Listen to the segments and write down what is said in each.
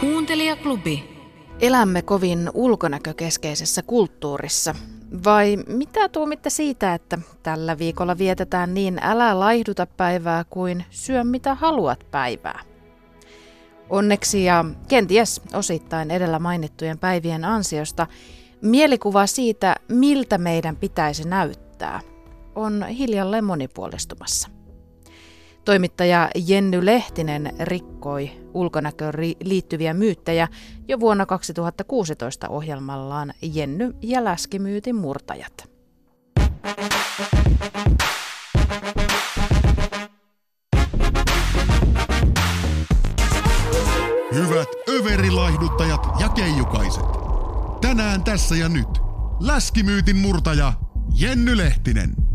Kuuntelijaklubi. Elämme kovin ulkonäkökeskeisessä kulttuurissa. Vai mitä tuomitte siitä, että tällä viikolla vietetään niin älä laihduta päivää kuin syö mitä haluat päivää? Onneksi ja kenties osittain edellä mainittujen päivien ansiosta mielikuva siitä, miltä meidän pitäisi näyttää, on hiljalleen monipuolistumassa. Toimittaja Jenny Lehtinen rikkoi ulkonäköön liittyviä myyttejä jo vuonna 2016 ohjelmallaan Jenny ja läskimyytin murtajat. Hyvät överilaihduttajat ja keijukaiset. Tänään tässä ja nyt. Läskimyytin murtaja Jenny Lehtinen.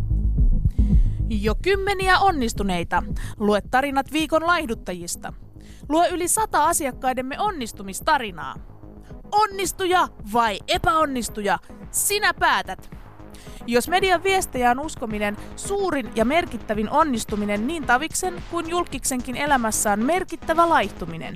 Jo kymmeniä onnistuneita. Lue tarinat viikon laihduttajista. Lue yli sata asiakkaidemme onnistumistarinaa. Onnistuja vai epäonnistuja? Sinä päätät. Jos median viestejä on uskominen, suurin ja merkittävin onnistuminen niin Taviksen kuin julkiksenkin elämässä on merkittävä laihtuminen.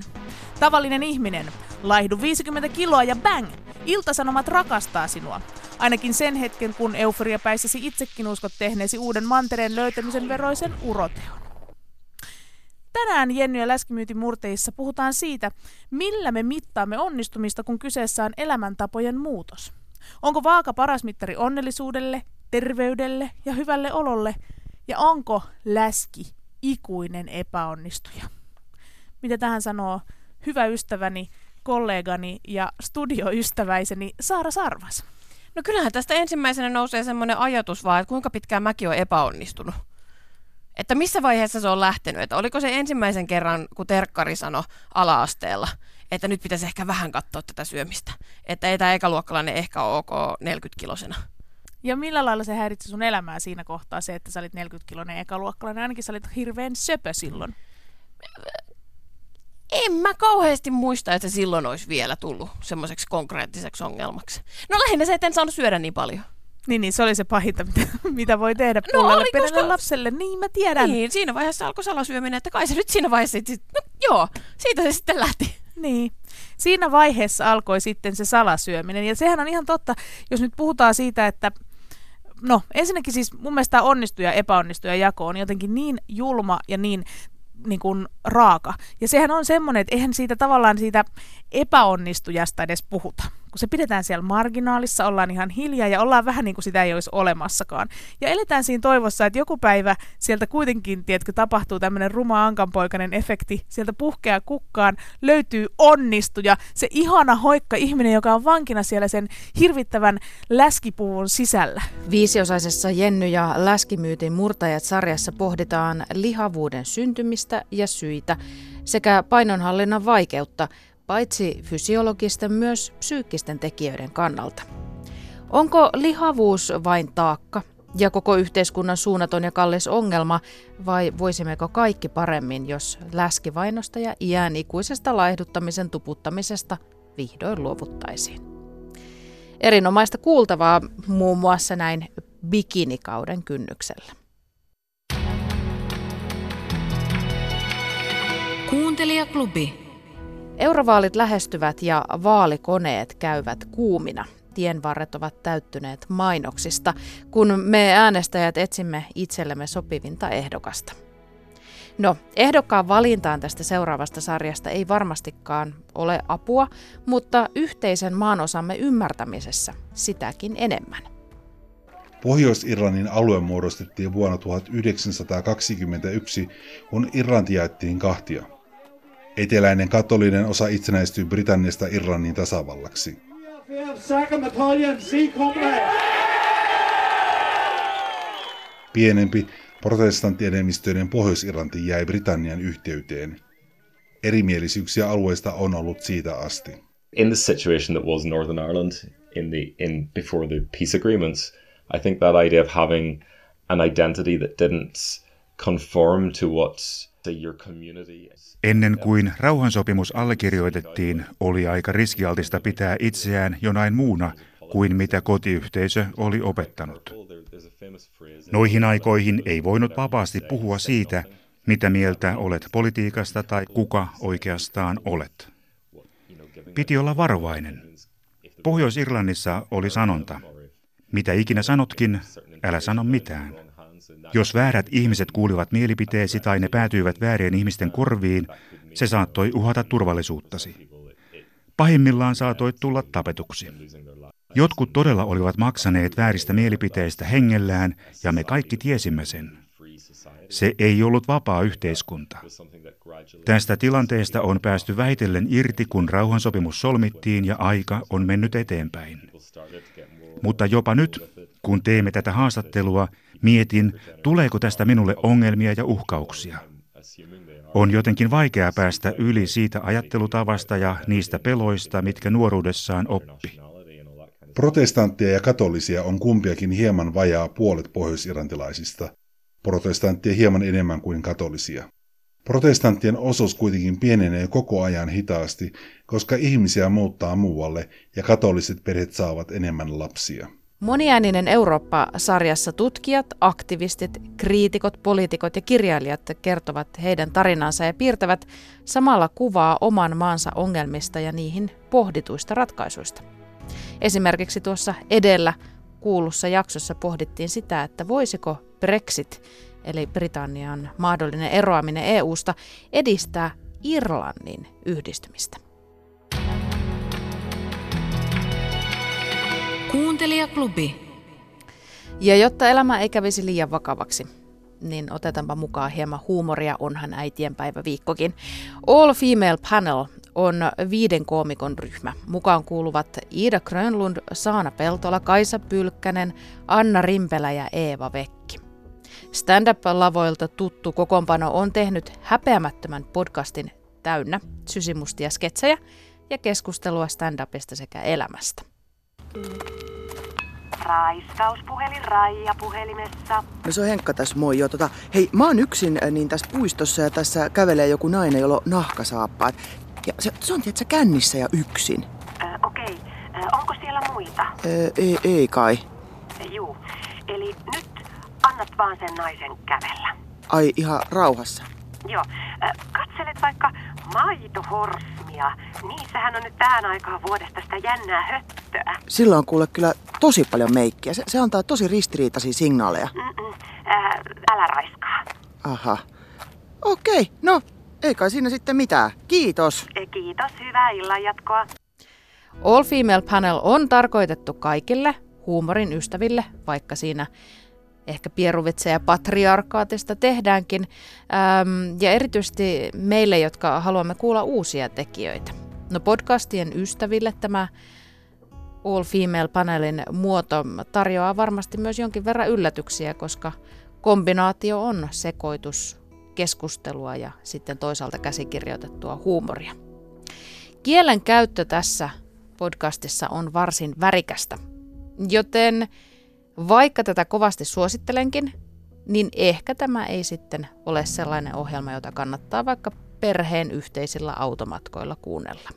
Tavallinen ihminen, laihdu 50 kiloa ja bang! Iltasanomat rakastaa sinua. Ainakin sen hetken, kun euforiapäissäsi itsekin uskot tehneesi uuden mantereen löytämisen veroisen uroteon. Tänään Jenny ja Läskimyytin murteissa puhutaan siitä, millä me mittaamme onnistumista, kun kyseessä on elämäntapojen muutos. Onko vaaka paras mittari onnellisuudelle, terveydelle ja hyvälle ololle? Ja onko läski ikuinen epäonnistuja? Mitä tähän sanoo hyvä ystäväni, kollegani ja studioystäväiseni Saara Sarvas? No kyllähän tästä ensimmäisenä nousee semmoinen ajatus vaan, että kuinka pitkään mäkin olen epäonnistunut. Että missä vaiheessa se on lähtenyt? Että oliko se ensimmäisen kerran, kun Terkkari sanoi ala-asteella, että nyt pitäisi ehkä vähän katsoa tätä syömistä. Että ei tämä ekaluokkalainen ehkä ok 40-kilosena. Ja millä lailla se häiritsi sun elämää siinä kohtaa se, että sä olit 40-kilonen ekaluokkalainen? Ainakin sä olit hirveän söpö silloin. En mä kauheasti muista, että se silloin olisi vielä tullut semmoiseksi konkreettiseksi ongelmaksi. No lähinnä se, että en saanut syödä niin paljon. Niin, niin se oli se pahinta, mitä, mitä voi tehdä no, puolelle oli, koska... lapselle. Niin, mä tiedän. Niin, siinä vaiheessa alkoi salasyöminen, että kai se nyt siinä vaiheessa, sit, no, joo, siitä se sitten lähti. Niin. Siinä vaiheessa alkoi sitten se salasyöminen. Ja sehän on ihan totta, jos nyt puhutaan siitä, että No, ensinnäkin siis mun mielestä onnistuja ja epäonnistuja jako on jotenkin niin julma ja niin niin kuin raaka. Ja sehän on semmoinen, että eihän siitä tavallaan siitä epäonnistujasta edes puhuta. Kun se pidetään siellä marginaalissa, ollaan ihan hiljaa ja ollaan vähän niin kuin sitä ei olisi olemassakaan. Ja eletään siinä toivossa, että joku päivä sieltä kuitenkin, tiedätkö, tapahtuu tämmöinen ruma ankanpoikainen efekti. Sieltä puhkeaa kukkaan, löytyy onnistuja, se ihana hoikka ihminen, joka on vankina siellä sen hirvittävän läskipuvun sisällä. Viisiosaisessa Jenny ja Läskimyytin murtajat sarjassa pohditaan lihavuuden syntymistä ja syitä sekä painonhallinnan vaikeutta, paitsi fysiologisten myös psyykkisten tekijöiden kannalta. Onko lihavuus vain taakka ja koko yhteiskunnan suunnaton ja kallis ongelma, vai voisimmeko kaikki paremmin, jos läskivainosta ja iän ikuisesta laihduttamisen tuputtamisesta vihdoin luovuttaisiin? Erinomaista kuultavaa muun muassa näin bikinikauden kynnyksellä. Kuuntelijaklubi. Eurovaalit lähestyvät ja vaalikoneet käyvät kuumina. Tienvarret ovat täyttyneet mainoksista, kun me äänestäjät etsimme itsellemme sopivinta ehdokasta. No, ehdokkaan valintaan tästä seuraavasta sarjasta ei varmastikaan ole apua, mutta yhteisen maanosamme ymmärtämisessä sitäkin enemmän. Pohjois-Irlannin alue muodostettiin vuonna 1921, kun Irlanti jaettiin kahtia – Eteläinen katolinen osa itsenäistyi Britanniasta Irlannin tasavallaksi. Pienempi protestanttienemmistöinen Pohjois-Irlanti jäi Britannian yhteyteen. Erimielisyyksiä alueesta on ollut siitä asti. In the situation that was Northern Ireland in the in before the peace agreements, I think that idea of having an identity that didn't conform to what Ennen kuin rauhansopimus allekirjoitettiin, oli aika riskialtista pitää itseään jonain muuna kuin mitä kotiyhteisö oli opettanut. Noihin aikoihin ei voinut vapaasti puhua siitä, mitä mieltä olet politiikasta tai kuka oikeastaan olet. piti olla varovainen. Pohjois-Irlannissa oli sanonta, mitä ikinä sanotkin, älä sano mitään. Jos väärät ihmiset kuulivat mielipiteesi tai ne päätyivät väärien ihmisten korviin, se saattoi uhata turvallisuuttasi. Pahimmillaan saatoit tulla tapetuksi. Jotkut todella olivat maksaneet vääristä mielipiteistä hengellään, ja me kaikki tiesimme sen. Se ei ollut vapaa yhteiskunta. Tästä tilanteesta on päästy väitellen irti, kun rauhansopimus solmittiin ja aika on mennyt eteenpäin. Mutta jopa nyt, kun teemme tätä haastattelua, mietin, tuleeko tästä minulle ongelmia ja uhkauksia. On jotenkin vaikea päästä yli siitä ajattelutavasta ja niistä peloista, mitkä nuoruudessaan oppi. Protestanttia ja katolisia on kumpiakin hieman vajaa puolet pohjoisirantilaisista, protestanttia hieman enemmän kuin katolisia. Protestanttien osuus kuitenkin pienenee koko ajan hitaasti, koska ihmisiä muuttaa muualle ja katoliset perheet saavat enemmän lapsia. Moniääninen Eurooppa-sarjassa tutkijat, aktivistit, kriitikot, poliitikot ja kirjailijat kertovat heidän tarinansa ja piirtävät samalla kuvaa oman maansa ongelmista ja niihin pohdituista ratkaisuista. Esimerkiksi tuossa edellä kuulussa jaksossa pohdittiin sitä, että voisiko Brexit, eli Britannian mahdollinen eroaminen EUsta, edistää Irlannin yhdistymistä. Kuuntelijaklubi. Ja jotta elämä ei kävisi liian vakavaksi, niin otetaanpa mukaan hieman huumoria, onhan äitienpäivä viikkokin. All Female Panel on viiden koomikon ryhmä. Mukaan kuuluvat Iida Grönlund, Saana Peltola, Kaisa Pylkkänen, Anna Rimpelä ja Eeva Vekki. Stand-up-lavoilta tuttu kokoonpano on tehnyt häpeämättömän podcastin täynnä sysimustia sketsejä ja keskustelua stand-upista sekä elämästä. Raiskauspuhelin Raija puhelimessa. No se on Henkka tässä, moi. Joo, tota, hei, mä oon yksin äh, niin tässä puistossa ja tässä kävelee joku nainen, jolla on nahkasaappaat. Ja se, se on tietysti kännissä ja yksin. Äh, Okei, äh, onko siellä muita? Äh, ei, ei kai. Juu, eli nyt annat vaan sen naisen kävellä. Ai ihan rauhassa. Joo, äh, katselet vaikka maitohorsmia. Niissähän on nyt tähän aikaan vuodesta sitä jännää höttöä. Sillä on kuule kyllä tosi paljon meikkiä. Se, se antaa tosi ristiriitaisia signaaleja. Mm-mm, äh, älä raiskaa. Aha. Okei, no ei kai siinä sitten mitään. Kiitos. E, Kiitos, hyvää illanjatkoa. All Female Panel on tarkoitettu kaikille huumorin ystäville, vaikka siinä ehkä pieruvitsejä patriarkaatista tehdäänkin, ähm, ja erityisesti meille, jotka haluamme kuulla uusia tekijöitä. No podcastien ystäville tämä All Female Panelin muoto tarjoaa varmasti myös jonkin verran yllätyksiä, koska kombinaatio on sekoitus keskustelua ja sitten toisaalta käsikirjoitettua huumoria. Kielen käyttö tässä podcastissa on varsin värikästä, joten vaikka tätä kovasti suosittelenkin, niin ehkä tämä ei sitten ole sellainen ohjelma, jota kannattaa vaikka perheen yhteisillä automatkoilla kuunnella.